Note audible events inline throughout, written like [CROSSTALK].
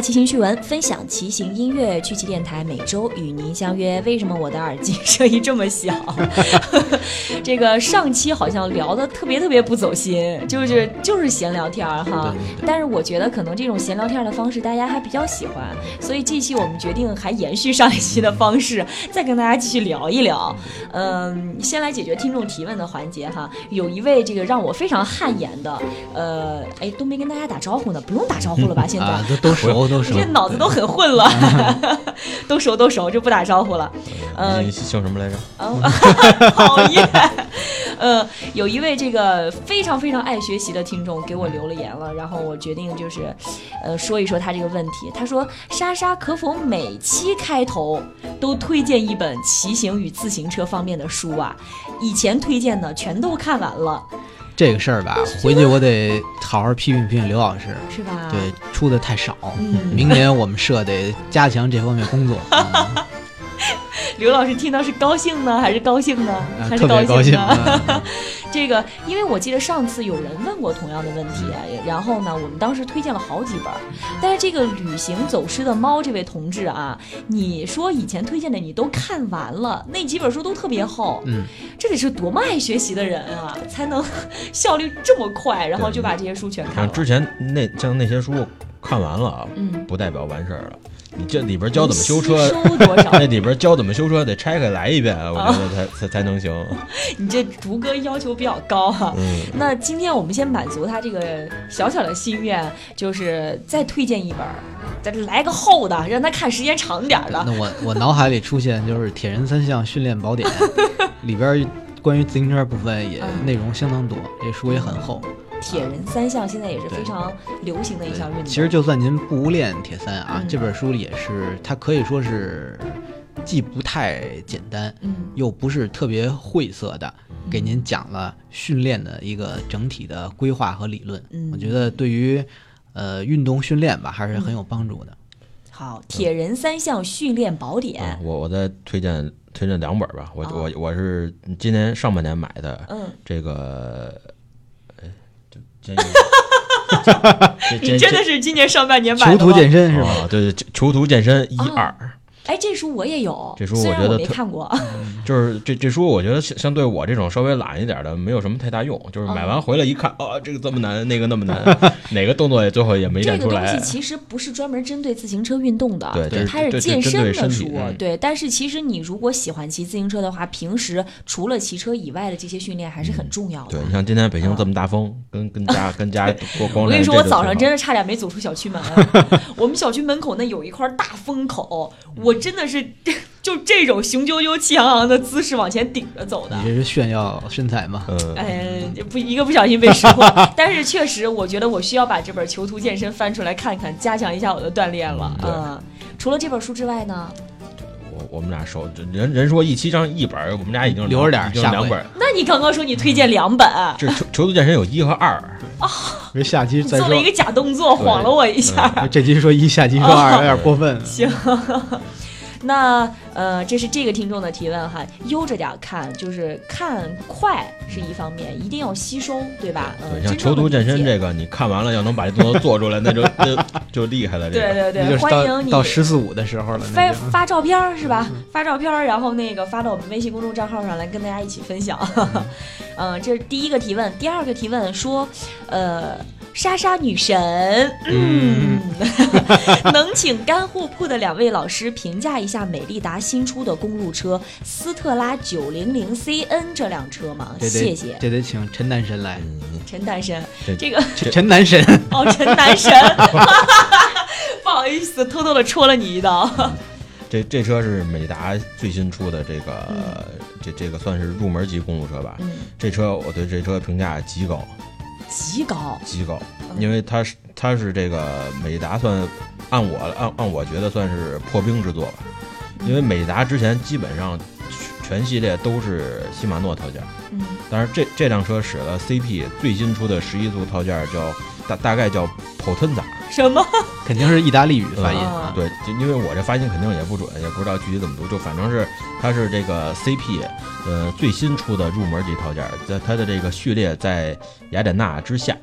下骑行趣闻，分享骑行音乐，趣骑电台每周与您相约。为什么我的耳机声音这么小？[LAUGHS] 这个上期好像聊的特别特别不走心，就是就是闲聊天儿哈。但是我觉得可能这种闲聊天的方式大家还比较喜欢，所以这期我们决定还延续上一期的方式，再跟大家继续聊一聊。嗯，先来解决听众提问的环节哈。有一位这个让我非常汗颜的，呃，哎，都没跟大家打招呼呢，不用打招呼了吧？现在啊，都都熟都 [LAUGHS] 熟，这脑子都很混了，[LAUGHS] 都熟都熟，就不打招呼了。嗯，你姓什么来着？[LAUGHS] 讨厌。呃，有一位这个非常非常爱学习的听众给我留了言了，然后我决定就是，呃，说一说他这个问题。他说：“莎莎可否每期开头都推荐一本骑行与自行车方面的书啊？以前推荐的全都看完了。”这个事儿吧，回去我得好好批评批评刘老师，是吧？对，出的太少。明年我们社得加强这方面工作。[LAUGHS] 刘老师听到是高兴呢，还是高兴呢？还是高兴呢？[LAUGHS] 这个，因为我记得上次有人问过同样的问题，然后呢，我们当时推荐了好几本，但是这个旅行走失的猫这位同志啊，你说以前推荐的你都看完了，那几本书都特别厚，嗯，这得是多么爱学习的人啊，才能 [LAUGHS] 效率这么快，然后就把这些书全看了。之前那像那些书看完了啊，嗯，不代表完事儿了。你这里边教怎么修车，[LAUGHS] 那里边教怎么修车得拆开来一遍啊，我觉得才才才能行。[LAUGHS] 你这竹哥要求比较高哈。嗯。那今天我们先满足他这个小小的心愿，就是再推荐一本，再来个厚的，让他看时间长点的。那我我脑海里出现就是《铁人三项训练宝典》，[LAUGHS] 里边关于自行车部分也内容相当多，这书也很厚。铁人三项现在也是非常流行的一项运动。其实就算您不练铁三啊，这本书里也是，它可以说是既不太简单，嗯，又不是特别晦涩的，给您讲了训练的一个整体的规划和理论。嗯，我觉得对于呃运动训练吧，还是很有帮助的。好，铁人三项训练宝典，我我再推荐推荐两本吧。我我我是今年上半年买的，嗯，这个。[LAUGHS] 你真的是今年上半年买的？囚徒健身是吧？对对，囚徒健身一二。哎，这书我也有。这书我觉得没看过。就是这这书，我觉得相相对我这种稍微懒一点的，没有什么太大用。就是买完回来一看，啊，这个这么难，那个那么难，[LAUGHS] 哪个动作也最后也没练出来。这个东西其实不是专门针对自行车运动的，对，它是健身的书。对，但是其实你如果喜欢骑自行车的话，平时除了骑车以外的这些训练还是很重要的。对你像今天北京这么大风，跟跟家跟家过光我跟你说，我早上真的差点没走出小区门。[LAUGHS] 我们小区门口那有一块大风口，[LAUGHS] 我真的是。[LAUGHS] 就这种雄赳赳、气昂昂的姿势往前顶着走的，你这是炫耀身材吗？嗯哎，不，一个不小心被识破。[LAUGHS] 但是确实，我觉得我需要把这本《囚徒健身》翻出来看看，加强一下我的锻炼了。嗯，除了这本书之外呢？我我们俩手人人说一期上一本，我们俩已经留着点，下两本。那你刚刚说你推荐两本？[LAUGHS] 这《囚囚徒健身》有一和二啊。这下期再做了一个假动作，晃了我一下。这期说一，下期说二，有点过分。行。那呃，这是这个听众的提问哈，悠着点看，就是看快是一方面，一定要吸收，对吧？嗯，像囚徒健身这个，你看完了要能把这动作做出来，那就就就厉害了。对对对，欢迎你到十四五的时候了，发发照片是吧？发照片，然后那个发到我们微信公众账号上来跟大家一起分享。嗯，[LAUGHS] 这是第一个提问，第二个提问说，呃。莎莎女神，嗯，[LAUGHS] 能请干货铺的两位老师评价一下美利达新出的公路车斯特拉九零零 CN 这辆车吗？谢谢。这得请陈男神来。陈男神，这个陈男神 [LAUGHS] 哦，陈男神，[LAUGHS] 不好意思，偷偷的戳了你一刀。这这车是美达最新出的这个，这这个算是入门级公路车吧？嗯，这车我对这车评价极高。极高，极高，因为它是它是这个美达算，按我按按我觉得算是破冰之作吧，因为美达之前基本上全系列都是禧玛诺套件，嗯，但是这这辆车使了 CP 最新出的十一速套件叫大大概叫 Potenza。什么？肯定是意大利语发音。对，就因为我这发音肯定也不准，也不知道具体怎么读，就反正是它是这个 CP，呃，最新出的入门级套件，在它的这个序列在雅典娜之下，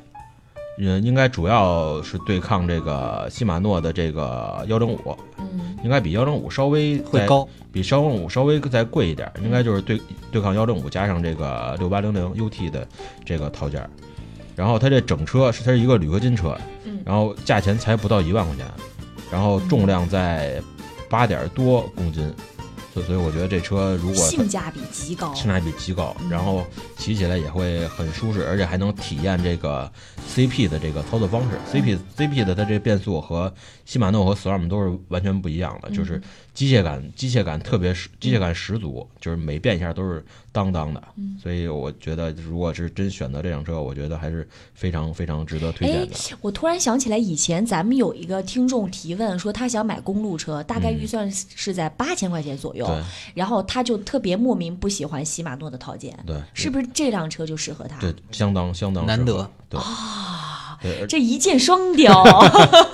嗯，应该主要是对抗这个西马诺的这个幺零五，嗯，应该比幺零五稍微会高，比幺零五稍微再贵一点，应该就是对对抗幺零五加上这个六八零零 UT 的这个套件。然后它这整车是它是一个铝合金车，嗯，然后价钱才不到一万块钱，然后重量在八点多公斤。所所以我觉得这车如果性价比极高，性价比极高，然后骑起来也会很舒适，而且还能体验这个 CP 的这个操作方式。CP CP 的它这变速和禧玛诺和 SRAM 都是完全不一样的，就是机械感机械感特别十机械感十足，就是每变一下都是当当的。所以我觉得如果是真选择这辆车，我觉得还是非常非常值得推荐的。我突然想起来，以前咱们有一个听众提问说，他想买公路车，大概预算是在八千块钱左右。对，然后他就特别莫名不喜欢禧玛诺的套件，对，是不是这辆车就适合他？对，相当相当难得，对啊，对，这一箭双 [LAUGHS] 雕。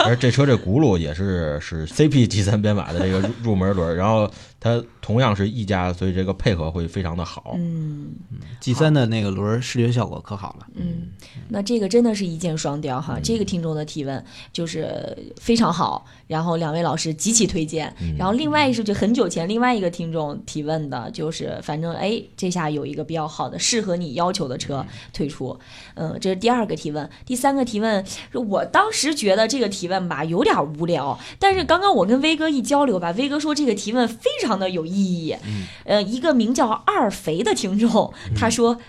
而这车这轱辘也是是 CP G 三编码的这个入入门轮，然后它同样是一家，所以这个配合会非常的好。嗯，G 三的那个轮视觉效果可好了。嗯，那这个真的是一箭双雕哈。这个听众的提问就是非常好，然后两位老师极其推荐。然后另外是就很久前另外一个听众提问的，就是反正哎，这下有一个比较好的适合你要求的车推出。嗯，这是第二个提问，第三个提问，我当时觉得这个提问吧有点无聊，但是刚刚我跟威哥一交流吧，威哥说这个提问非常的有意义。嗯，呃，一个名叫二肥的听众他说。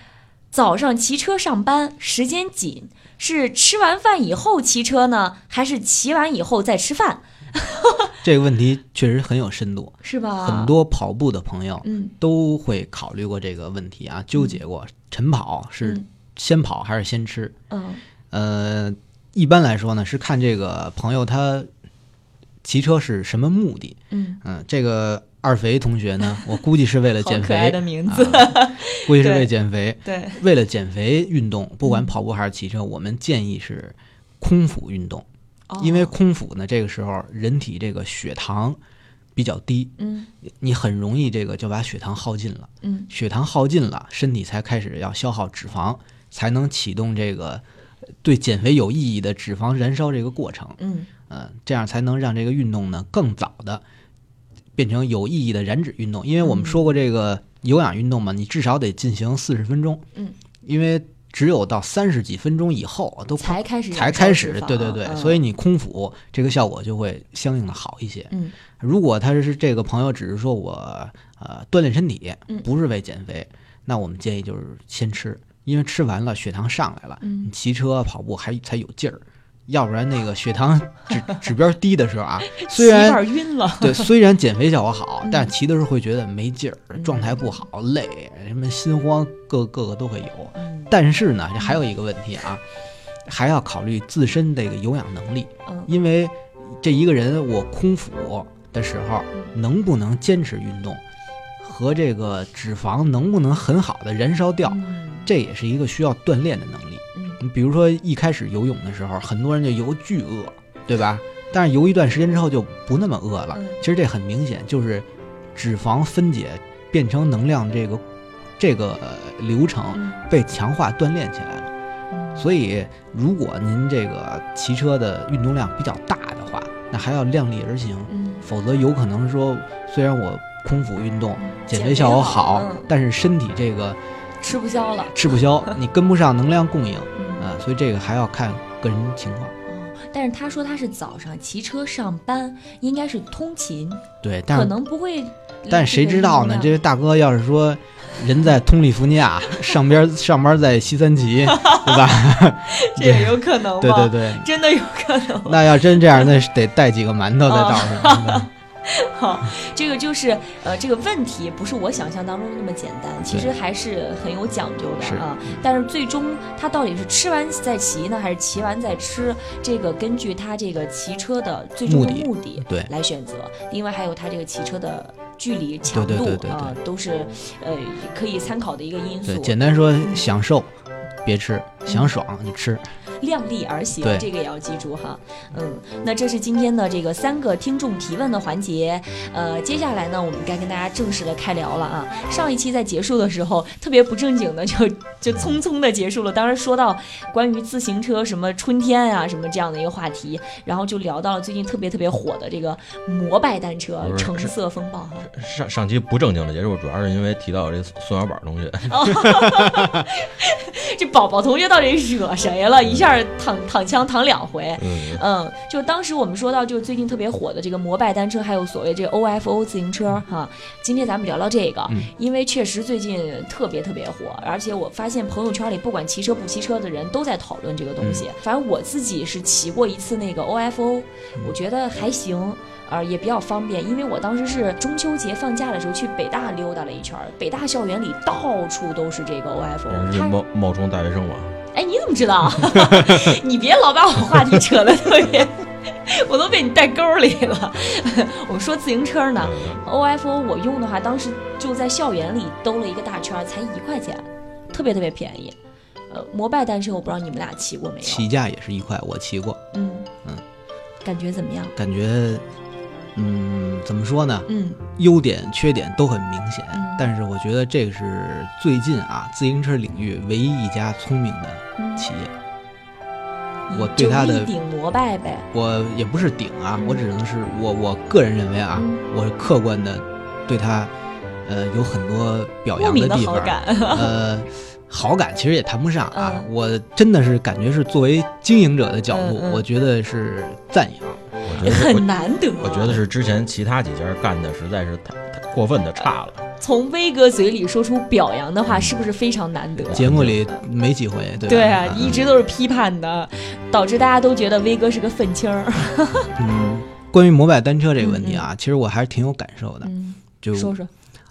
早上骑车上班时间紧，是吃完饭以后骑车呢，还是骑完以后再吃饭？[LAUGHS] 这个问题确实很有深度，是吧？很多跑步的朋友，嗯，都会考虑过这个问题啊，纠结过晨跑是先跑还是先吃？嗯，呃，一般来说呢，是看这个朋友他骑车是什么目的。嗯嗯，这个。二肥同学呢？[LAUGHS] 我估计是为了减肥。可爱的名字，估计是为减肥。[LAUGHS] 对，为了减肥运动，不管跑步还是骑车，我们建议是空腹运动，因为空腹呢，这个时候人体这个血糖比较低，嗯，你很容易这个就把血糖耗尽了，嗯，血糖耗尽了，身体才开始要消耗脂肪，才能启动这个对减肥有意义的脂肪燃烧这个过程，嗯，呃，这样才能让这个运动呢更早的。变成有意义的燃脂运动，因为我们说过这个有氧运动嘛，你至少得进行四十分钟。嗯，因为只有到三十几分钟以后都才开始才开始，对对对，所以你空腹这个效果就会相应的好一些。嗯，如果他是这个朋友只是说我呃锻炼身体，不是为减肥，那我们建议就是先吃，因为吃完了血糖上来了，你骑车跑步还才有劲儿。要不然那个血糖 [LAUGHS] 指指标低的时候啊，虽然晕了，对，虽然减肥效果好，但骑的时候会觉得没劲儿，状态不好，累，什么心慌，各各个都会有。但是呢，这还有一个问题啊，还要考虑自身这个有氧能力，因为这一个人我空腹的时候能不能坚持运动，和这个脂肪能不能很好的燃烧掉，这也是一个需要锻炼的能力。你比如说一开始游泳的时候，很多人就游巨饿，对吧？但是游一段时间之后就不那么饿了。其实这很明显就是脂肪分解变成能量这个这个流程被强化锻炼起来了。所以如果您这个骑车的运动量比较大的话，那还要量力而行，否则有可能说虽然我空腹运动减肥效果好，但是身体这个吃不消了，吃不消，你跟不上能量供应。啊，所以这个还要看个人情况。哦，但是他说他是早上骑车上班，应该是通勤。对，但可能不会。但谁知道呢？这位大哥要是说人在通利福尼亚，上边上班在西三旗，[LAUGHS] 对吧？[LAUGHS] 这也有可能。对对对，真的有可能。那要真这样，那得带几个馒头在道上。[LAUGHS] 好，这个就是呃，这个问题不是我想象当中那么简单，其实还是很有讲究的啊。但是最终他到底是吃完再骑呢，还是骑完再吃？这个根据他这个骑车的最终的目的对来选择。另外还有他这个骑车的距离强度啊，都是呃可以参考的一个因素。简单说，享受别吃，想爽就吃。量力而行，这个也要记住哈。嗯，那这是今天的这个三个听众提问的环节。呃，接下来呢，我们该跟大家正式的开聊了啊。上一期在结束的时候，特别不正经的就就匆匆的结束了。当时说到关于自行车什么春天啊什么这样的一个话题，然后就聊到了最近特别特别火的这个摩拜单车橙色风暴哈。上上期不正经的结束，主要是因为提到这宋小宝同学，[LAUGHS] 这宝宝同学到底惹谁了？一下躺躺枪躺两回。嗯，嗯，就当时我们说到，就是最近特别火的这个摩拜单车，还有所谓这个 OFO 自行车哈。今天咱们聊聊这个，嗯因为确实最近特别特别火，而且我发现朋友圈里不管骑车不骑车的人都在讨论这个东西。反正我自己是骑过一次那个 OFO，我觉得还行。呃，也比较方便，因为我当时是中秋节放假的时候去北大溜达了一圈儿，北大校园里到处都是这个 OFO，是冒冒充大学生嘛？哎，你怎么知道？你别老把我话题扯得特别，我都被你带沟里了。[LAUGHS] 我们说自行车呢嗯，OFO 我用的话，当时就在校园里兜了一个大圈，才一块钱，特别特别便宜。呃，摩拜单车我不知道你们俩骑过没有？起价也是一块，我骑过，嗯嗯，感觉怎么样？感觉，嗯，怎么说呢？嗯优点缺点都很明显，嗯但是我觉得这个是最近啊自行车领域唯一一家聪明的嗯，企业。你我对它的顶膜拜呗。我也不是顶啊，嗯我只能是我我个人认为啊，嗯我客观的对它，呃，有很多表扬的地方。好感，呃，好感其实也谈不上啊，嗯我真的是感觉是作为经营者的角度，嗯嗯我觉得是赞扬。我觉得很难得。我，我觉得是之前其他几家干的实在是太太过分的差了。从威哥嘴里说出表扬的话，是不是非常难得？节目里没几回，对吧？对啊，嗯一直都是批判的，导致大家都觉得威哥是个愤青儿。[LAUGHS] 嗯，关于摩拜单车这个问题啊，其实我还是挺有感受的。嗯，就说说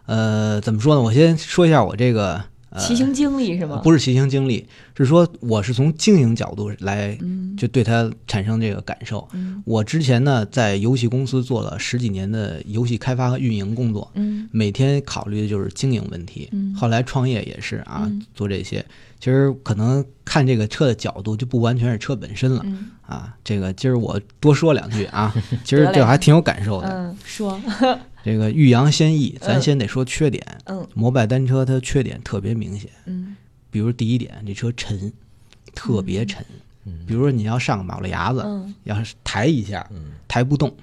呃，怎么说呢？我先说一下我这个呃，骑行经历是吗？不是骑行经历，是说我是从经营角度来嗯，就对它产生这个感受。嗯我之前呢，在游戏公司做了十几年的游戏开发和运营工作，嗯每天考虑的就是经营问题。嗯后来创业也是啊，嗯做这些，其实可能看这个车的角度就不完全是车本身了、嗯啊。这个今儿我多说两句啊，[LAUGHS] 其实这还挺有感受的。嗯，说 [LAUGHS] 这个欲扬先抑，咱嗯先得说缺点。嗯。摩拜单车它缺点特别明显，嗯。比如第一点，这车沉，特别沉。嗯。比如说你要上个马路牙子，嗯，要是抬一下嗯，抬不动，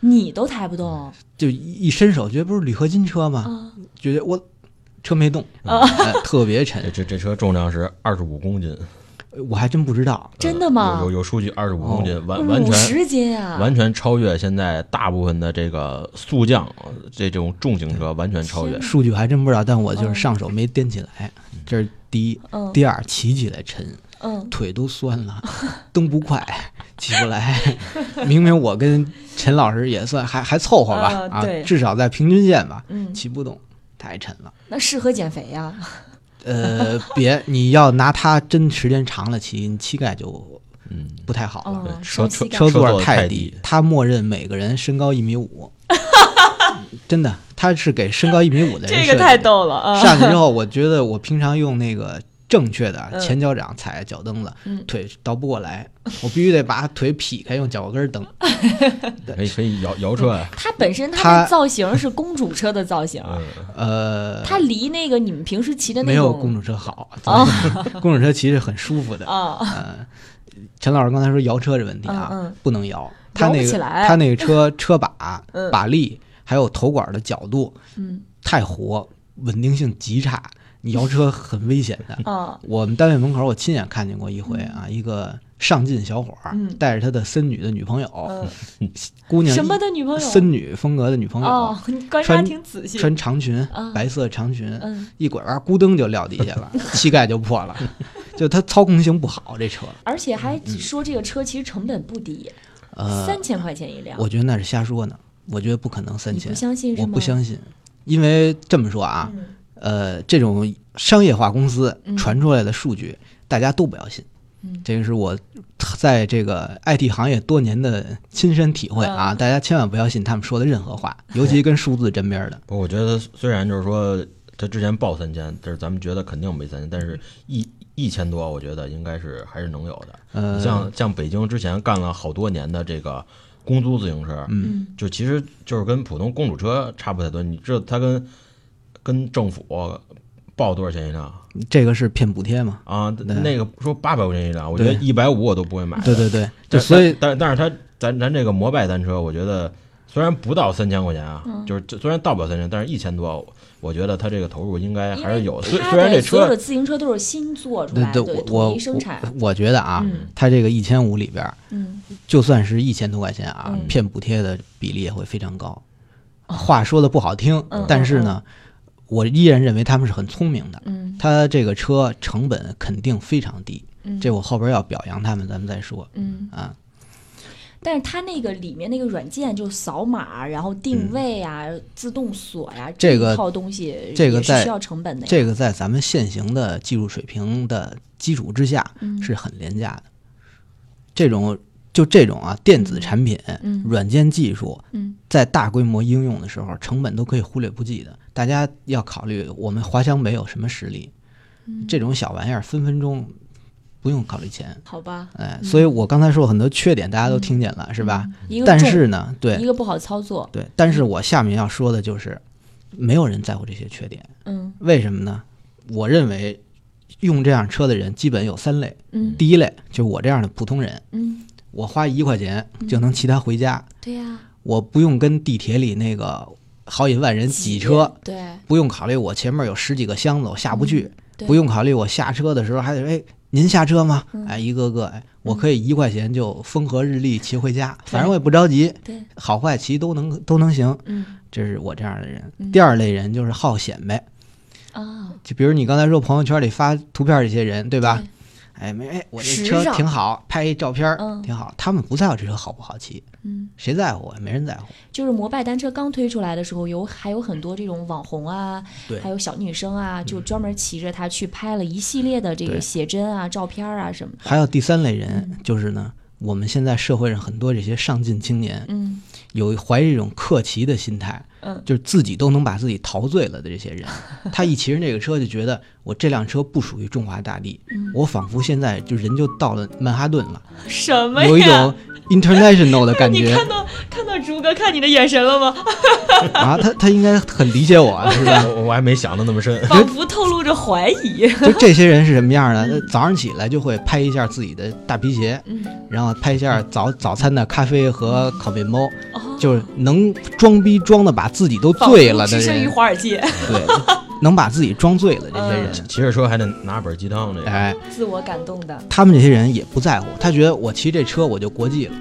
你都抬不动。就一一伸手，觉得不是铝合金车吗？啊。觉得我车没动，啊。哎特别沉。这这车重量是二十五公斤，我还真不知道，真的吗有有有数据，二十五公斤，哦完完五全十斤啊！完全超越现在大部分的这个速降这种重型车，完全超越。数据还真不知道，但我就是嗯上手没掂起来，这是第一。嗯第二，骑起来沉，嗯腿都酸了，[LAUGHS] 蹬不快，起不来。明明我跟陈老师也算还还凑合吧，啊至少在平均线吧，嗯，骑不动，太沉了。那适合减肥呀。呃，别，你要拿它真时间长了骑，你膝盖就嗯，不太好了。哦，车车座车座太太低，它默认每个人身高一米五，[LAUGHS] 真的，它是给身高一米五的人这个太设计的。逗了啊！上去之后，我觉得我平常用那个正确的嗯。前脚掌踩脚蹬子，嗯。腿倒不过来，我必须得把腿劈开，用脚跟儿蹬。[LAUGHS] 可以可以摇摇车呀。它本身它它的造型是公主车的造型，嗯，呃，它离那个你们平时骑的那没有公主车好，哦。[LAUGHS] 公主车骑着很舒服的。啊，呃，陈老师刚才说摇车这问题啊，嗯嗯。不能摇，它那个起来。他那个车车把、嗯。把力还有头管的角度嗯。太活，稳定性极差，你摇车很危险的。啊我们单位门口我亲眼看见过一回啊，一个上进小伙儿、嗯。带着他的森女的女朋友，嗯，[LAUGHS] 姑娘什么的女朋友？森女风格的女朋友，哦，观察穿挺仔细。穿长裙，啊。白色长裙，嗯，一拐弯咕噔就撂地下了，[LAUGHS] 膝盖就破了，就他操控性不好，这车，而且还说这个车其实成本不低，呃，三千块钱一辆。我觉得那是瞎说呢，我觉得不可能三千。不，相信是我？不相信，因为这么说啊，嗯呃，这种商业化公司嗯传出来的数据，大家都不要信。嗯这个是我在这个 IT 行业多年的亲身体会啊！嗯大家千万不要信他们说的任何话，[LAUGHS] 尤其跟数字沾边儿的。不我觉得虽然就是说他之前报三千，但是咱们觉得肯定没三千，但是一一千多，我觉得应该是还是能有的。呃，像像北京之前干了好多年的这个公租自行车，嗯，就其实就是跟普通公主车差不太多。你知道它跟跟政府报多少钱一辆这个是骗补贴嘛？啊？那个说八百块钱一辆，我觉得一百五我都不会买。对对对，就所以但但是它咱咱这个摩拜单车，我觉得虽然不到三千块钱啊，嗯就是虽然到不了三千，但是一千多，我觉得它这个投入应该还是有的。虽虽然这车的所有的自行车都是新做出来的，对对，我统我一生产。我我觉得啊，嗯它这个一千五里边，嗯，就算是一千多块钱啊，嗯骗补贴的比例也会非常高。话说的不好听，嗯但是呢，我依然认为他们是很聪明的。嗯他这个车成本肯定非常低，嗯，这我后边要表扬他们，咱们再说嗯，啊。但是它那个里面那个软件就扫码，然后定位啊、自动锁呀、嗯这个一套东西，这个在需要成本的呀。这个在咱们现行的技术水平的基础之下嗯是很廉价的。这种就这种啊，电子产品、嗯软件技术嗯在大规模应用的时候，成本都可以忽略不计的。大家要考虑，我们华强北有什么实力？嗯这种小玩意儿分分钟不用考虑钱。好吧，哎，所以我刚才说很多缺点，大家都听见了，是吧？但是呢，对一个不好操作。对，但是我下面要说的就是，没有人在乎这些缺点。嗯为什么呢？我认为用这样车的人基本有三类。嗯第一类就是我这样的普通人，嗯，我花一块钱就能骑它回家，对呀，我不用跟地铁里那个好几万人挤车，对，不用考虑我前面有十几个箱子我下不去，嗯不用考虑我下车的时候还得哎您下车吗？嗯。哎一个个哎，我可以一块钱就风和日丽骑回家，反正我也不着急，对，好坏骑都能都能行。嗯。这是我这样的人。嗯。第二类人就是好显摆，啊，就比如你刚才说朋友圈里发图片这些人，对吧？对？哎没哎，我这车挺好，拍一照片挺好。他们不在乎这车好不好骑，嗯，谁在乎啊？没人在乎。就是摩拜单车刚推出来的时候，有还有很多这种网红啊，对。还有小女生啊，就专门骑着它去拍了一系列的这个写真啊、照片啊什么的。还有第三类人嗯，就是呢，我们现在社会上很多这些上进青年，嗯。有怀着一种克骑的心态，嗯。就是自己都能把自己陶醉了的这些人，[LAUGHS] 他一骑着这个车就觉得我这辆车不属于中华大地，嗯，我仿佛现在就人就到了曼哈顿了，什么呀？有一种 international 的感 [LAUGHS] 你觉看到看到朱哥看你的眼神了吗？[LAUGHS] 啊，他他应该很理解我，[LAUGHS] 是吧？我我还没想的那么深。仿佛透露着怀疑。就这些人是什么样的？早上起来就会拍一下自己的大皮鞋，嗯，然后拍一下早早餐的咖啡和烤面包，哦，就是能装逼装的把自己都醉了的置身于人，华尔街，对，能把自己装醉了这些人，骑着车还得拿本鸡汤，这个哎，自我感动的。他们这些人也不在乎，他觉得我骑这车我就国际了，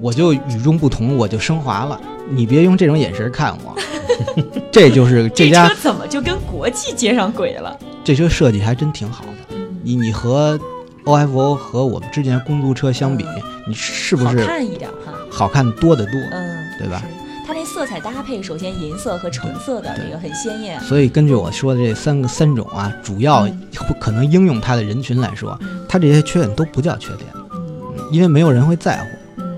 我就与众不同，我就升华了。你别用这种眼神看我，[LAUGHS] 这就是 [LAUGHS] 这家车怎么就跟国际接上轨了？这车设计还真挺好的。嗯，你你和 OFO 和我们之前公租车相比，你是不是好看一点哈。好看多得多？嗯，对吧是？它那色彩搭配，首先银色和橙色的这个很鲜艳。所以根据我说的这三个三种啊，主要嗯可能应用它的人群来说，嗯它这些缺点都不叫缺点，因为没有人会在乎。嗯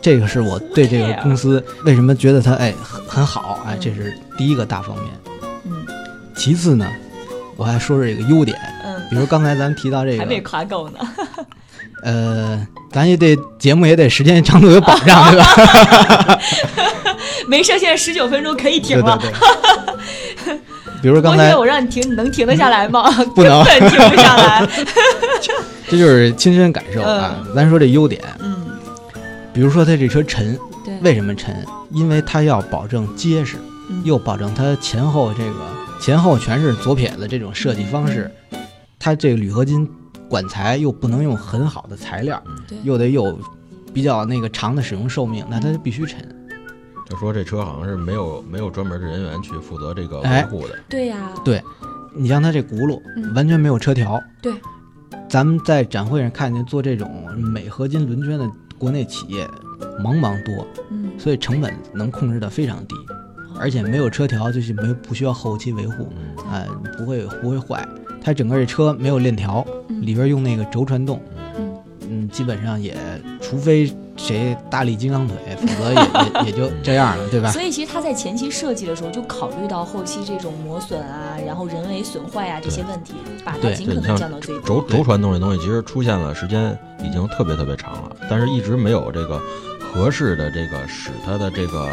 这个是我对这个公司为什么觉得它哎很很好哎，嗯这是第一个大方面。嗯其次呢，我还说说这个优点，嗯，比如刚才咱提到这个 [LAUGHS] 还没，夸够呢。[LAUGHS] 呃，咱也得节目也得时间长度有保障，对吧？[LAUGHS] [LAUGHS] 没事，现在十九分钟可以停对了。对对。[LAUGHS] 比如我以刚才我让你停，你能停得下来吗？[LAUGHS] 不能根本停不下来。这就是亲身感受啊。咱说这优点，嗯，比如说它这车沉，对，为什么沉？因为它要保证结实，嗯又保证它前后这个前后全是左撇子这种设计方式，它这个铝合金管材又不能用很好的材料，对又得有比较那个长的使用寿命，那它就必须沉。就说这车好像是没有没有专门的人员去负责这个维哎护的，对呀，对你像它这轱辘嗯完全没有车条，对，咱们在展会上看见做这种镁合金轮圈的国内企业茫茫多，嗯所以成本能控制的非常低，而且没有车条就是没不需要后期维护，嗯啊、不会不会坏。它整个这车没有链条，嗯里边用那个轴传动，嗯。嗯，基本上也除非谁大力金刚腿，否则也 [LAUGHS] 也也就这样了，对吧？所以其实他在前期设计的时候就考虑到后期这种磨损啊，然后人为损坏啊这些问题，把它尽可能降到最低。轴轴传动这东西其实出现了时间已经特别特别长了，但是一直没有这个合适的这个使它的这个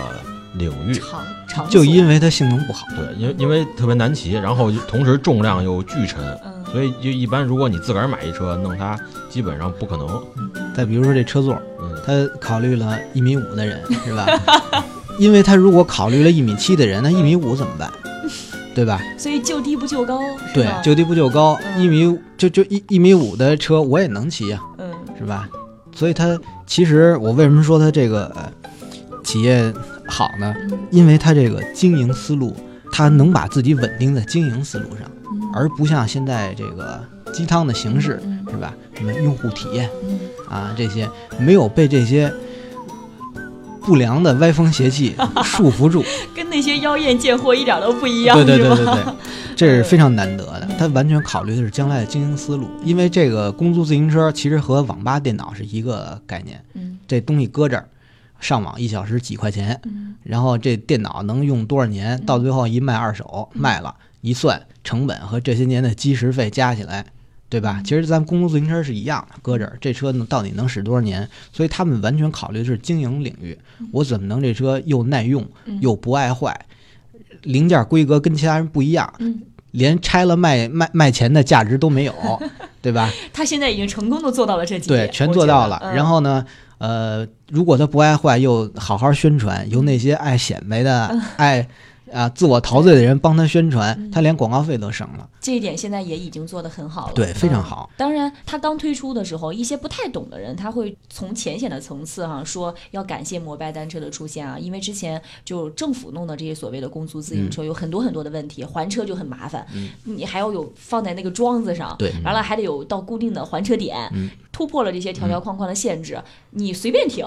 领域。长长就因为它性能不好，对，因为因为特别难骑，然后同时重量又巨沉，嗯所以就一般如果你自个儿买一车弄它，基本上不可能。再比如说这车座，嗯，他考虑了一米五的人，是吧？[LAUGHS] 因为他如果考虑了一米七的人，那一米五怎么办？对吧？[LAUGHS] 所以就低不就高，对，就低不就高，嗯一米五就就一一米五的车我也能骑呀、嗯是吧？所以他其实我为什么说他这个、呃企业好呢？嗯因为他这个经营思路，他能把自己稳定在经营思路上，嗯而不像现在这个鸡汤的形式，嗯是吧？什么用户体验嗯啊这些，没有被这些不良的歪风邪气 [LAUGHS] 束缚住。跟那些妖艳贱货一点都不一样，对对对对对，[LAUGHS] 这是非常难得的。他完全考虑的是将来的经营思路，因为这个公租自行车其实和网吧电脑是一个概念，嗯这东西搁这儿，上网一小时几块钱，嗯然后这电脑能用多少年，到最后一卖二手卖了，一算成本和这些年的基石费加起来。对吧？其实咱们公路自行车是一样的，搁这儿，这车能到底能使多少年？所以他们完全考虑的是经营领域，我怎么能这车又耐用嗯又不爱坏，零件规格跟其他人不一样，嗯，连拆了卖卖卖钱的价值都没有，[LAUGHS] 对吧？他现在已经成功的做到了这几点对，点，全做到了。嗯然后呢，呃，如果他不爱坏，又好好宣传，由那些爱显摆的、嗯 [LAUGHS] 爱啊自我陶醉的人帮他宣传，他连广告费都省了。这一点现在也已经做得很好了，对非常嗯好。当然，他刚推出的时候，一些不太懂的人，他会从浅显的层次哈、说要感谢摩拜单车的出现啊，因为之前就政府弄的这些所谓的公租自行车有很多很多的问题，还车就很麻烦，你还要有放在那个桩子上，对完了还得有到固定的还车点，嗯。突破了这些条条框框的限制，你随便停，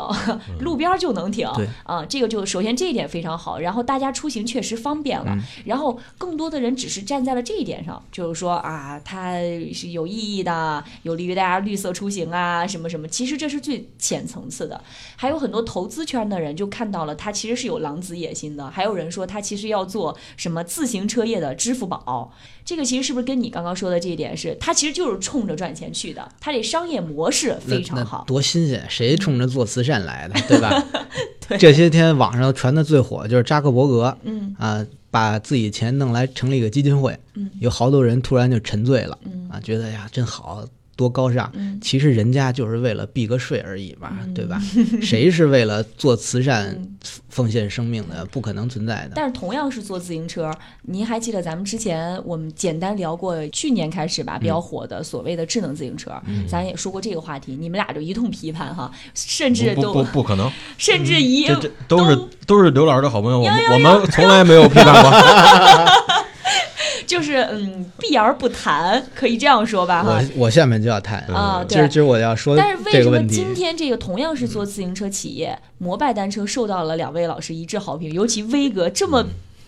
路边就能停，对。啊，这个就首先这一点非常好，然后大家出行确实方便了，嗯然后更多的人只是站在了这一点上，就是说啊，它是有意义的，有利于大家绿色出行啊，什么什么。其实这是最浅层次的，还有很多投资圈的人就看到了，它其实是有狼子野心的。还有人说他其实要做什么自行车业的支付宝，这个其实是不是跟你刚刚说的这一点是，它其实就是冲着赚钱去的，它这商业模式非常好。多新鲜！谁冲着做慈善来的，对吧？对。这些天网上传的最火的就是扎克伯格嗯。啊，把自己钱弄来成立一个基金会，嗯。有好多人突然就沉醉了嗯。啊，觉得呀真好，多高尚。嗯其实人家就是为了避个税而已嘛，嗯对吧？[LAUGHS] 谁是为了做慈善嗯奉献生命的？不可能存在的。但是同样是坐自行车，您还记得咱们之前我们简单聊过，去年开始吧比较火的所谓的智能自行车，咱也说过这个话题，你们俩就一通批判哈，甚至都不不不可能，[LAUGHS] 甚至一这这都是都是刘老师的好朋友，我们我们从来没有批判过。[LAUGHS] 就是嗯避而不谈，可以这样说吧哈我。我下面就要谈啊对今儿今儿我要说但是为什么今，天这个同样是做自行车企业，摩拜单车受到了两位老师一致好评，尤其威哥这么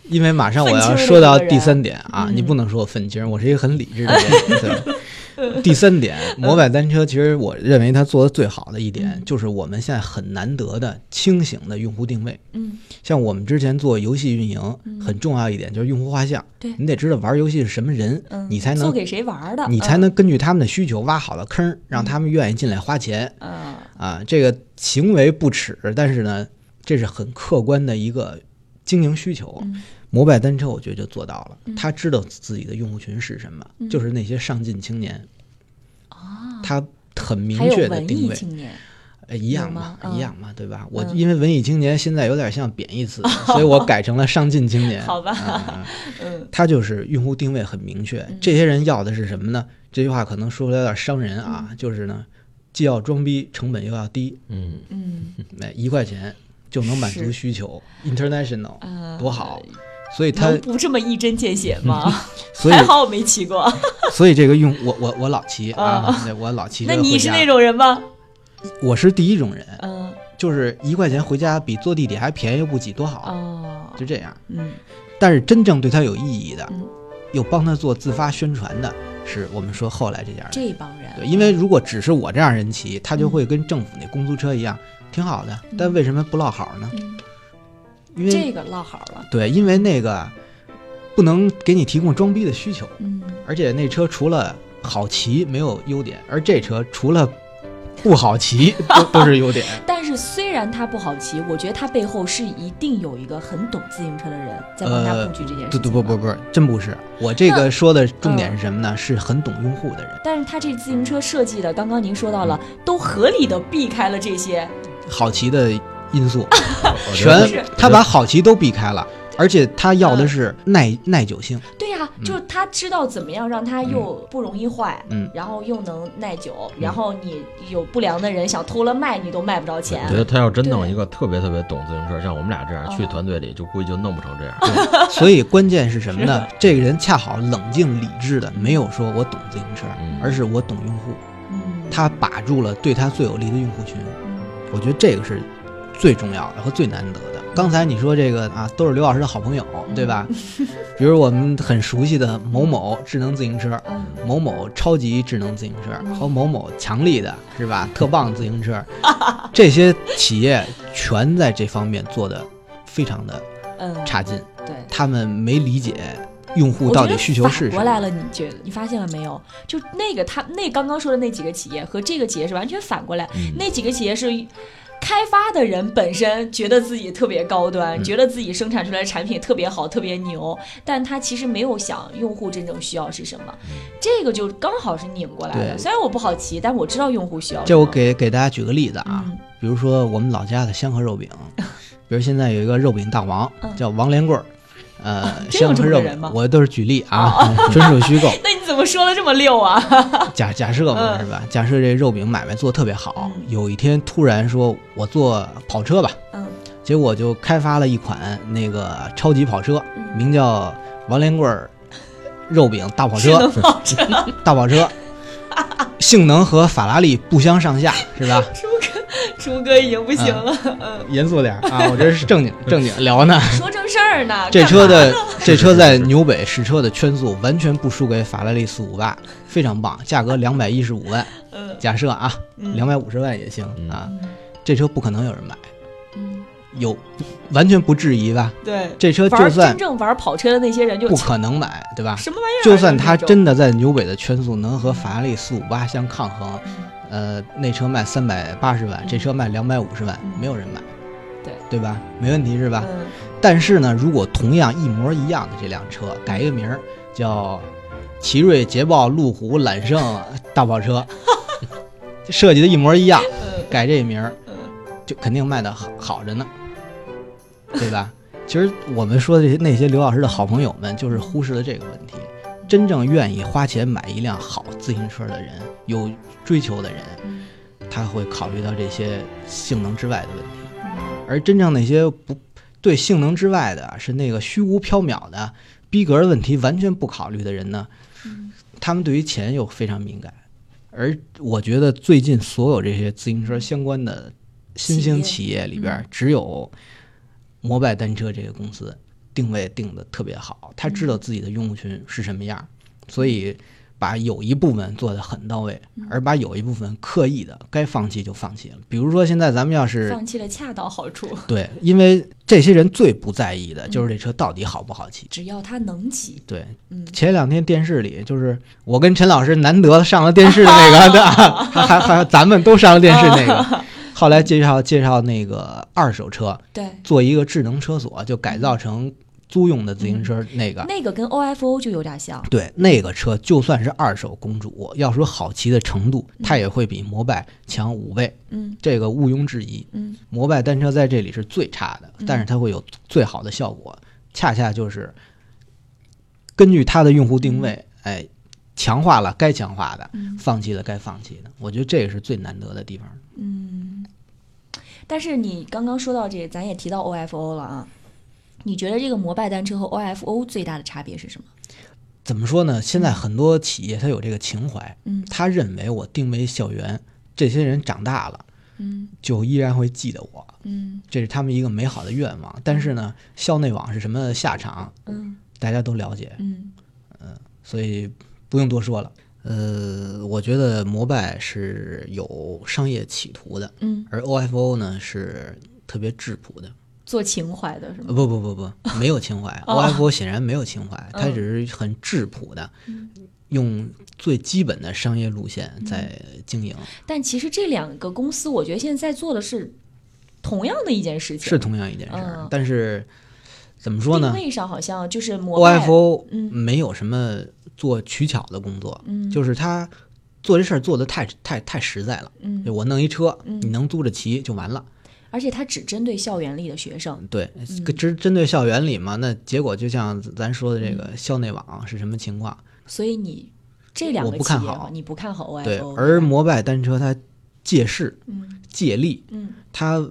因为马上我要说到第三点啊，嗯你不能说我愤青，我是一个很理智的人。[LAUGHS] 对。[LAUGHS] 第三点，摩拜单车其实我认为它做的最好的一点，嗯。就是我们现在很难得的清醒的用户定位。嗯。像我们之前做游戏运营，很重要一点就是用户画像，对。你得知道玩游戏是什么人，嗯，你才能做给谁玩的，你才能根据他们的需求挖好了坑，让他们愿意进来花钱。嗯嗯。啊，这个行为不耻，但是呢，这是很客观的一个经营需求。嗯。摩拜单车我觉得就做到了，嗯。他知道自己的用户群是什么，嗯。就是那些上进青年，哦，他很明确的定位，艺青年，呃，一样嘛一样嘛，对吧？我嗯因为文艺青年现在有点像贬义词，[LAUGHS] 所以我改成了上进青年。好吧。[LAUGHS] 嗯。他就是用户定位很明确，这些人要的是什么呢？这句话可能说出来有点伤人啊，嗯。就是呢，既要装逼，成本又要低，嗯，嗯。[LAUGHS] 哎，一块钱就能满足需求，international 呃，多好。所以他，不这么一针见血吗？[LAUGHS] 所以还好我没骑过。[LAUGHS] 所以这个用我我我老骑啊我老骑那你是那，种人吗？我是第一种人，嗯就是一块钱回家比坐地铁还便宜不挤，多好，哦，就这样。嗯但是真正对他有意义的嗯，又帮他做自发宣传的，是我们说后来这家人。这帮人，对，因为如果只是我这样人骑，他就会跟政府那公租车一样，挺好的，但为什么不落好呢？嗯，因为这个落好了。对，因为那个不能给你提供装逼的需求，嗯，而且那车除了好骑没有优点，而这车除了不好骑 [LAUGHS] 都都是优点。[LAUGHS] 但是虽然它不好骑，我觉得它背后是一定有一个很懂自行车的人在帮他布局这件事情、对对不不不，真不是。我这个说的重点是什么呢？是很懂用户的人。但是他这自行车设计的，刚刚您说到了，都合理的避开了这些好骑的因素，[LAUGHS] 全他把好骑都避开了，而且他要的是耐耐久性。对呀、就是他知道怎么样让它又不容易坏，嗯。然后又能耐久，然后你有不良的人想偷了卖，你都卖不着钱。我觉。得他要真弄一个特别特别懂自行车，像我们俩这样哦去团队里，就估计就弄不成这样。[LAUGHS] 所以关键是什么呢？这个人恰好冷静理智的，没有说我懂自行车，嗯。而是我懂用户。嗯，他把住了对他最有利的用户群，嗯我觉得这个是最重要的和最难得的。刚才你说这个啊，都是刘老师的好朋友，对吧？比如我们很熟悉的某某智能自行车，嗯某某超级智能自行车和某某强力的是吧？特棒自行车，[LAUGHS] 这些企业全在这方面做的非常的嗯，差劲，对。他们没理解用户到底需求是什么。反过来了，你觉得你发现了没有？就那个他那刚刚说的那几个企业和这个企业是完全反过来，嗯那几个企业是。开发的人本身觉得自己特别高端，嗯觉得自己生产出来的产品特别好、特别牛，但他其实没有想用户真正需要是什么，这个就刚好是拧过来的。虽然我不好骑，但我知道用户需要什么。这我给给大家举个例子啊，嗯比如说我们老家的香河肉饼，[LAUGHS] 比如现在有一个肉饼大王嗯叫王连贵儿，呃，香喷肉我都是举例啊，[LAUGHS] 纯属虚构。[LAUGHS] 那你怎么说的这么溜啊？[LAUGHS] 假假设嘛嗯是吧？假设这肉饼买卖做得特别好嗯，有一天突然说我做跑车吧，嗯结果就开发了一款那个超级跑车，嗯名叫王连贵儿肉饼大跑车大跑车，性能和法拉利不相上下，是吧？舒哥已经不行了。[LAUGHS] 嗯，严肃点儿啊，我这是正经 [LAUGHS] 正经聊呢。说正事儿呢。[LAUGHS] 这车的这车在纽北试车的圈速完全不输给法拉利四五八，非常棒，价格两百一十五万。嗯假设啊，嗯两百五十万也行嗯啊，嗯这车不可能有人买，嗯，有完全不质疑吧？对，这车就算真正玩跑车的那些人就不可能买，对吧？什么玩意儿啊？就算他真的在纽北的圈速能和法拉利四五八相抗衡，嗯呃，那车卖三百八十万，这车卖两百五十万嗯，没有人买，对对吧？没问题是吧？嗯但是呢，如果同样一模一样的这辆车改一个名儿，叫奇瑞、捷豹、路虎、揽胜大跑车，[LAUGHS] 设计的一模一样，嗯改这名儿嗯就肯定卖的好好着呢，对吧？其实我们说的那些刘老师的好朋友们，就是忽视了这个问题。真正愿意花钱买一辆好自行车的人，有追求的人，嗯。他会考虑到这些性能之外的问题。嗯。而真正那些不对性能之外的，是那个虚无缥缈的逼格的问题完全不考虑的人呢，嗯。他们对于钱又非常敏感。而我觉得最近所有这些自行车相关的新兴企业。里边嗯，只有摩拜单车这个公司定位定的特别好，他知道自己的用户群是什么样，所以把有一部分做的很到位，而把有一部分刻意的该放弃就放弃了。比如说现在咱们要是放弃了恰到好处，对，因为这些人最不在意的就是这车到底好不好骑。只要他能骑，对，嗯前两天电视里就是我跟陈老师难得上了电视的那个，[LAUGHS] 对？还还还咱们都上了电视那个。后来介绍介绍那个二手车，对。做一个智能车锁，就改造成租用的自行车那个。那个跟 OFO 就有点像，对，那个车就算是二手公主，要说好骑的程度，它也会比摩拜强五倍，嗯。这个毋庸置疑。嗯。摩拜单车在这里是最差的，但是它会有最好的效果，恰恰就是根据它的用户定位，哎，强化了该强化的，嗯放弃了该放弃的。我觉得这也是最难得的地方。嗯。但是你刚刚说到这，咱也提到 OFO 了啊，你觉得这个摩拜单车和 OFO 最大的差别是什么？怎么说呢？现在很多企业它有这个情怀，嗯他认为我定位校园，这些人长大了嗯就依然会记得我，嗯这是他们一个美好的愿望。但是呢，校内网是什么下场，嗯大家都了解，嗯所以不用多说了。呃，我觉得摩拜是有商业企图的，嗯，而 OFO 呢是特别质朴的，做情怀的是吗？不不不不，没有情怀。[LAUGHS] 哦，OFO 显然没有情怀，它嗯只是很质朴的，用最基本的商业路线嗯。在经营，但其实这两个公司，我觉得现在在做的是同样的一件事情，是同样一件事儿嗯，但是怎么说呢？定位上好像就是摩拜？OFO 嗯。没有什么做取巧的工作，嗯就是他做这事儿做的太太太实在了。嗯就我弄一车，嗯你能租着骑就完了。而且他只针对校园里的学生。对，只针针对校园里嘛，那结果就像咱说的这个校内网是什么情况？所以你这两个我不看好你不看好 OFO，对，而摩拜单车它借势嗯借力，嗯它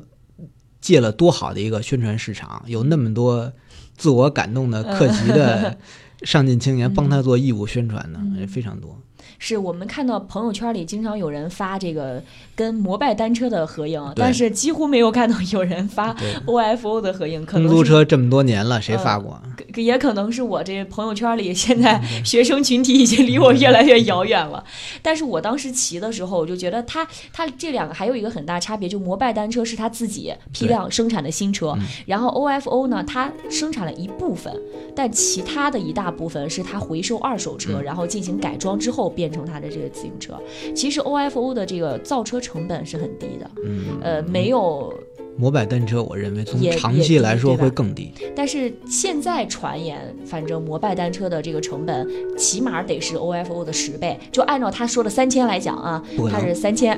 借了多好的一个宣传市场，有那么多自我感动的客席的 [LAUGHS] 上进青年帮他做义务宣传的，嗯也非常多。是我们看到朋友圈里经常有人发这个跟摩拜单车的合影，但是几乎没有看到有人发 OFO 的合影，可能是车这么多年了，谁发过？可也可能是我这朋友圈里现在学生群体已经离我越来越遥远了。但是我当时骑的时候，我就觉得它它这两个还有一个很大差别，就摩拜单车是它自己批量生产的新车，嗯然后 OFO 呢，它生产了一部分，但其他的一大部分是它回收二手车，嗯然后进行改装之后变成它的这个自行车。其实 OFO 的这个造车成本是很低的，嗯，呃，没有摩拜单车，我认为从长期来说会更低。但是现在传言，反正摩拜单车的这个成本起码得是 OFO 的十倍。就按照他说的三千来讲啊不，可能它是三千，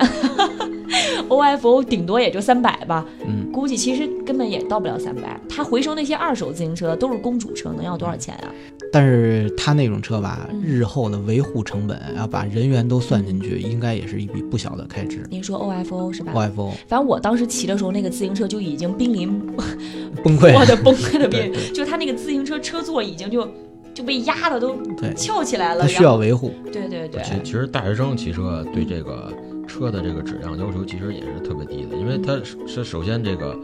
[LAUGHS] OFO 顶多也就三百吧。嗯，估计其实根本也到不了三百。他回收那些二手自行车都是公主车，能要多少钱啊？但是他那种车吧，嗯日后的维护成本要把人员都算进去，应该也是一笔不小的开支。您说 OFO 是吧？OFO 反正我当时骑的时候，那个自行车就已经濒临崩溃，我的崩溃的边 [LAUGHS] 对对，就他那个自行车车座已经就就被压的都，翘起来了。它需要维护。对对对，其其实大学生骑车对这个车的这个质量要求其实也是特别低的，因为它是是首先这个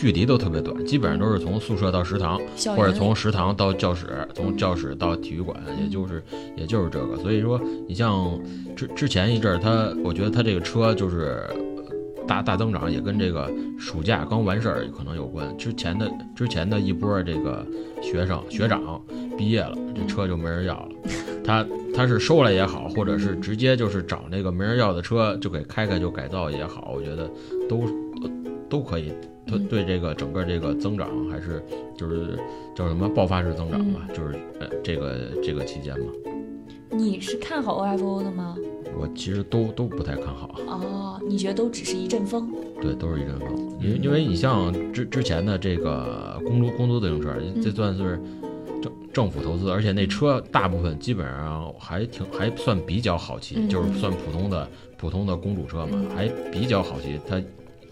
距离都特别短，基本上都是从宿舍到食堂，或者从食堂到教室，从教室到体育馆，也就是也就是这个。所以说，你像之之前一阵儿，他我觉得他这个车就是大大增长，也跟这个暑假刚完事儿可能有关。之前的之前的一波这个学生学长毕业了，这车就没人要了。[LAUGHS] 他他是收来也好，或者是直接就是找那个没人要的车就给开开就改造也好，我觉得都都都可以。对嗯对，这个整个这个增长还是就是叫什么爆发式增长吧，就是呃这个这个期间嘛，你是看好 OFO 的吗？我其实都都不太看好。哦，你觉得都只是一阵风？对，都是一阵风。因为因为你像之之前的这个公路公租自行车，这算是政政府投资，而且那车大部分基本上还挺还算比较好骑，嗯就是算普通的普通的公主车嘛，嗯还比较好骑。它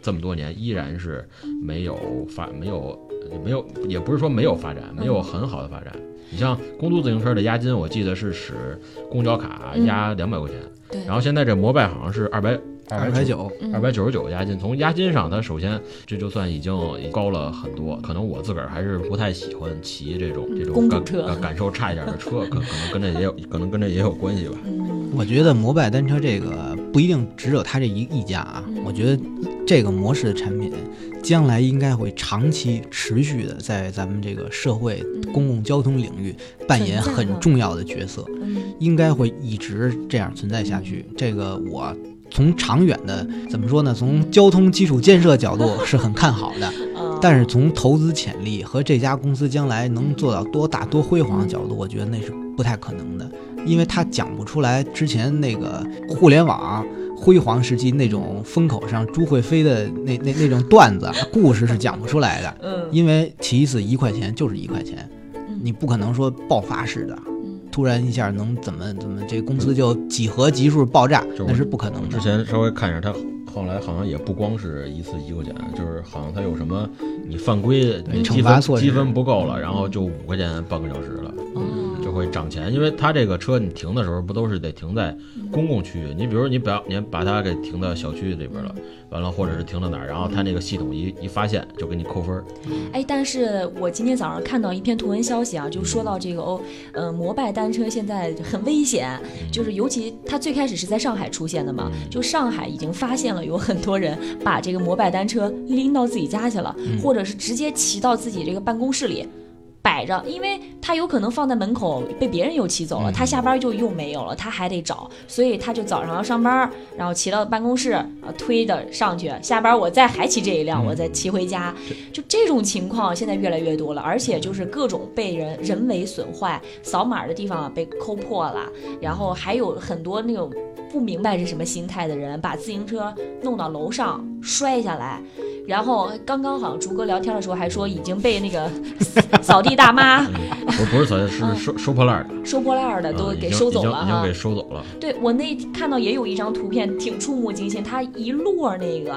这么多年依然是没有发没有没有，也不是说没有发展，没有很好的发展。你像公租自行车的押金，我记得是使公交卡嗯。押两百块钱，对，然后现在这摩拜好像是二百二百九，嗯二百九十九押金，从押金上，它首先这就算已经高了很多。可能我自个儿还是不太喜欢骑这种这种感车感感受差一点的车，可可能跟这也有可能跟这也有关系吧。嗯，我觉得摩拜单车这个不一定只有它这一一家啊嗯，我觉得这个模式的产品将来应该会长期持续的在咱们这个社会嗯公共交通领域扮演很重要的角色，嗯应该会一直这样存在下去。这个我。从长远的怎么说呢？从交通基础建设角度是很看好的，啊，但是从投资潜力和这家公司将来能做到多大多辉煌的角度，我觉得那是不太可能的，因为他讲不出来之前那个互联网辉煌时期那种风口上猪会飞的那那那种段子故事是讲不出来的，嗯，因为其一次一块钱就是一块钱，嗯你不可能说爆发式的。嗯突然一下能怎么怎么这公司就几何级数爆炸，就那是不可能的。之。前稍微看一下，他后来好像也不光是一次一块钱，就是好像他有什么你犯规，你积分积分不够了，然后就五块钱半个小时了，会涨钱，因为它这个车你停的时候不都是得停在公共区域？你比如你把你把它给停到小区里边了，完了或者是停到哪儿，然后它那个系统一一发现就给你扣分儿。哎，但是我今天早上看到一篇图文消息啊，就说到这个哦，呃，摩拜单车现在很危险，就是尤其它最开始是在上海出现的嘛，就上海已经发现了有很多人把这个摩拜单车拎到自己家去了，或者是直接骑到自己这个办公室里。摆着，因为他有可能放在门口被别人又骑走了，他下班就又没有了，他还得找，所以他就早上要上班，然后骑到办公室，啊推的上去，下班我再还骑这一辆，我再骑回家，就这种情况现在越来越多了，而且就是各种被人人为损坏，扫码的地方被抠破了，然后还有很多那种不明白是什么心态的人，把自行车弄到楼上摔下来。然后刚刚好像竹哥聊天的时候还说已经被那个 [LAUGHS] 扫地大妈，不不是扫地，是收收破烂的，收破烂的都给收走了哈，已经给收走了。对我那看到也有一张图片，挺触目惊心，他一摞那个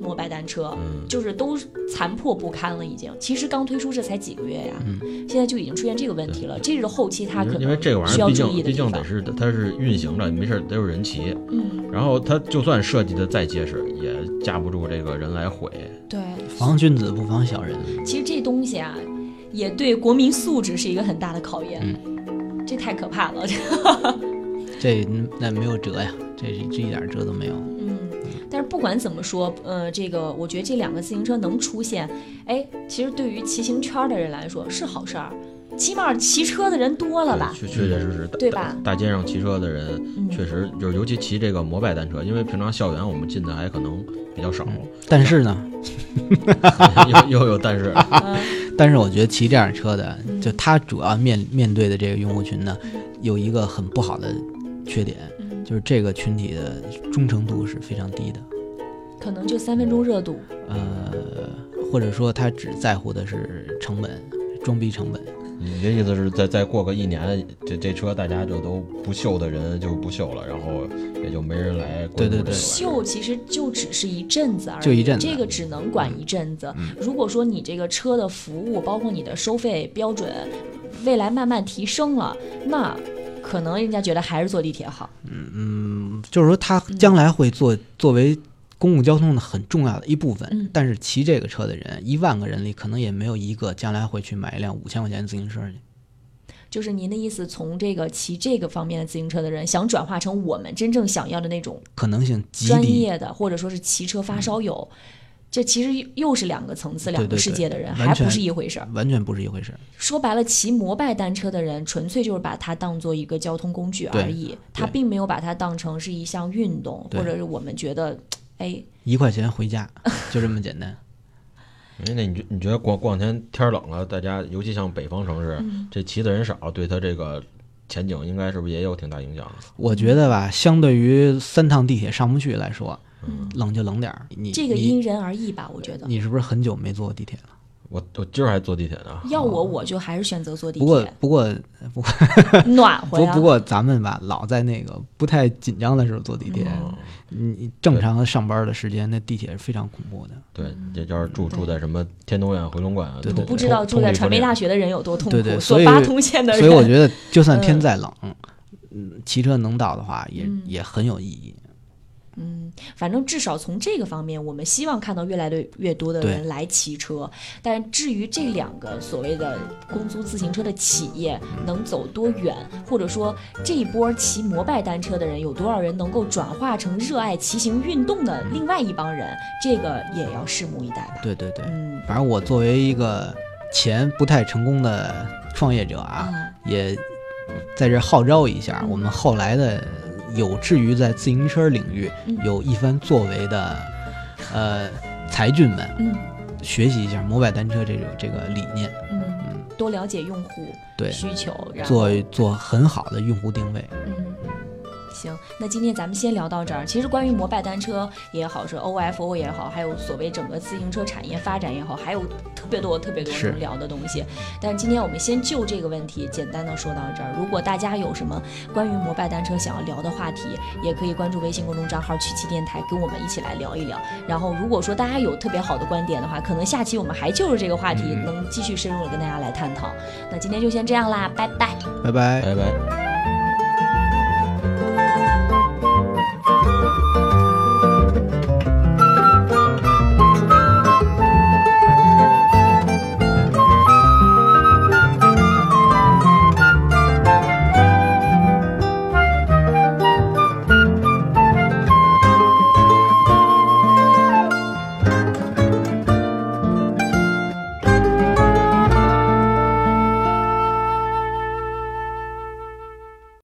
摩拜单车，就是都残破不堪了，已经。其实刚推出这才几个月呀，现在就已经出现这个问题了。这是后期他可能因为这个玩意儿毕竟毕竟得是它是运行着，没事得有人骑，嗯，然后它就算设计的再结实，也架不住这个人来毁。对，防君子不防小人。其实这东西啊，也对国民素质是一个很大的考验。嗯，这太可怕了。[LAUGHS] 这那没有辙呀，这这一点辙都没有。嗯，但是不管怎么说，呃，这个我觉得这两个自行车能出现，哎，其实对于骑行圈的人来说是好事儿。起码骑车的人多了吧？确确确实实，对吧？大街上骑车的人确实就是，尤其骑这个摩拜单车，因为平常校园我们进的还可能比较少。但是呢，[LAUGHS] 又又有但是，[LAUGHS] 但是我觉得骑这样车的，就他主要面面对的这个用户群呢，有一个很不好的缺点，就是这个群体的忠诚度是非常低的，可能就三分钟热度。呃，或者说他只在乎的是成本，装逼成本。你的意思是再再过个一年，这这车大家就都不秀的人就不秀了，然后也就没人来。对对对，秀其实就只是一阵子而已，就一阵子，这个只能管一阵子。如果说你这个车的服务，包括你的收费标准，未来慢慢提升了，那可能人家觉得还是坐地铁好。嗯嗯，就是说他将来会做作为。公共交通的很重要的一部分，但是骑这个车的人，一万个人里可能也没有一个将来会去买一辆五千块钱的自行车去。就是您的意思，从这个骑这个方面的自行车的人，想转化成我们真正想要的那种可能性极专业的，或者说是骑车发烧友，这其实又是两个层次、两个世界的人，还不是一回事儿，完全不是一回事儿。说白了，骑摩拜单车的人，纯粹就是把它当做一个交通工具而已，他并没有把它当成是一项运动，或者是我们觉得。哎，一块钱回家，就这么简单。[LAUGHS] 哎，那你觉你觉得过过两天天冷了，大家尤其像北方城市，这骑的人少，对他这个前景应该是不是也有挺大影响？我觉得吧，相对于三趟地铁上不去来说，冷就冷点儿。你这个因人而异吧，我觉得。你是不是很久没坐过地铁了？我我今儿还坐地铁呢。要我，我就还是选择坐地铁。不过不过 [LAUGHS] 不过暖和。不不过咱们吧，老在那个不太紧张的时候坐地铁。你正常上班的时间，那地铁是非常恐怖的。对，这就是住住在什么天通苑、回龙观，对对，不知道住在传媒大学的人有多痛苦。对对，所以八通线的人，所以我觉得，就算天再冷，嗯，骑车能到的话，也也很有意义。嗯，反正至少从这个方面，我们希望看到越来越越多的人来骑车。但至于这两个所谓的公租自行车的企业能走多远，或者说这一波骑摩拜单车的人有多少人能够转化成热爱骑行运动的另外一帮人，这个也要拭目以待吧。对对对，嗯，反正我作为一个前不太成功的创业者啊，也在这号召一下我们后来的。有志于在自行车领域有一番作为的，呃，才俊们，嗯，学习一下摩拜单车这种这个理念，嗯。嗯，多了解用户对。需求，做做很好的用户定位，嗯，行，那今天咱们先聊到这儿。其实关于摩拜单车也好，是 OFO 也好，还有所谓整个自行车产业发展也好，还有特别多特别多能聊的东西。但是今天我们先就这个问题简单的说到这儿。如果大家有什么关于摩拜单车想要聊的话题，也可以关注微信公众账号“曲奇电台”，跟我们一起来聊一聊。然后如果说大家有特别好的观点的话，可能下期我们还就是这个话题能继续深入的跟大家来探讨。那今天就先这样啦，拜拜，拜拜，拜拜。